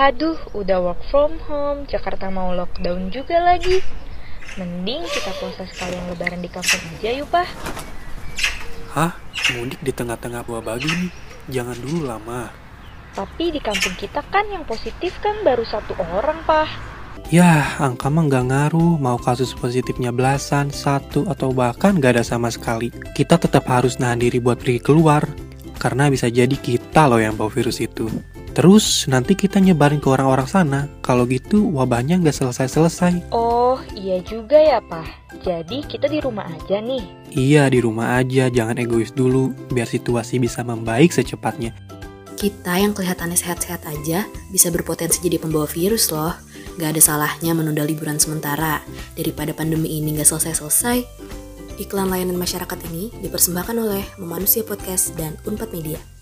Haduh, udah work from home, Jakarta mau lockdown juga lagi. Mending kita puasa sekalian lebaran di kampung aja yuk, Pah. Hah? Mudik di tengah-tengah buah bagi nih? Jangan dulu lama. Tapi di kampung kita kan yang positif kan baru satu orang, Pah. Yah, angka mah nggak ngaruh. Mau kasus positifnya belasan, satu, atau bahkan nggak ada sama sekali. Kita tetap harus nahan diri buat pergi keluar. Karena bisa jadi kita loh yang bawa virus itu. Terus nanti kita nyebarin ke orang-orang sana. Kalau gitu wabahnya nggak selesai-selesai. Oh, iya juga ya, Pah. Jadi kita di rumah aja nih. Iya, di rumah aja. Jangan egois dulu. Biar situasi bisa membaik secepatnya. Kita yang kelihatannya sehat-sehat aja bisa berpotensi jadi pembawa virus loh. Gak ada salahnya menunda liburan sementara daripada pandemi ini gak selesai-selesai. Iklan layanan masyarakat ini dipersembahkan oleh Memanusia Podcast dan Unpad Media.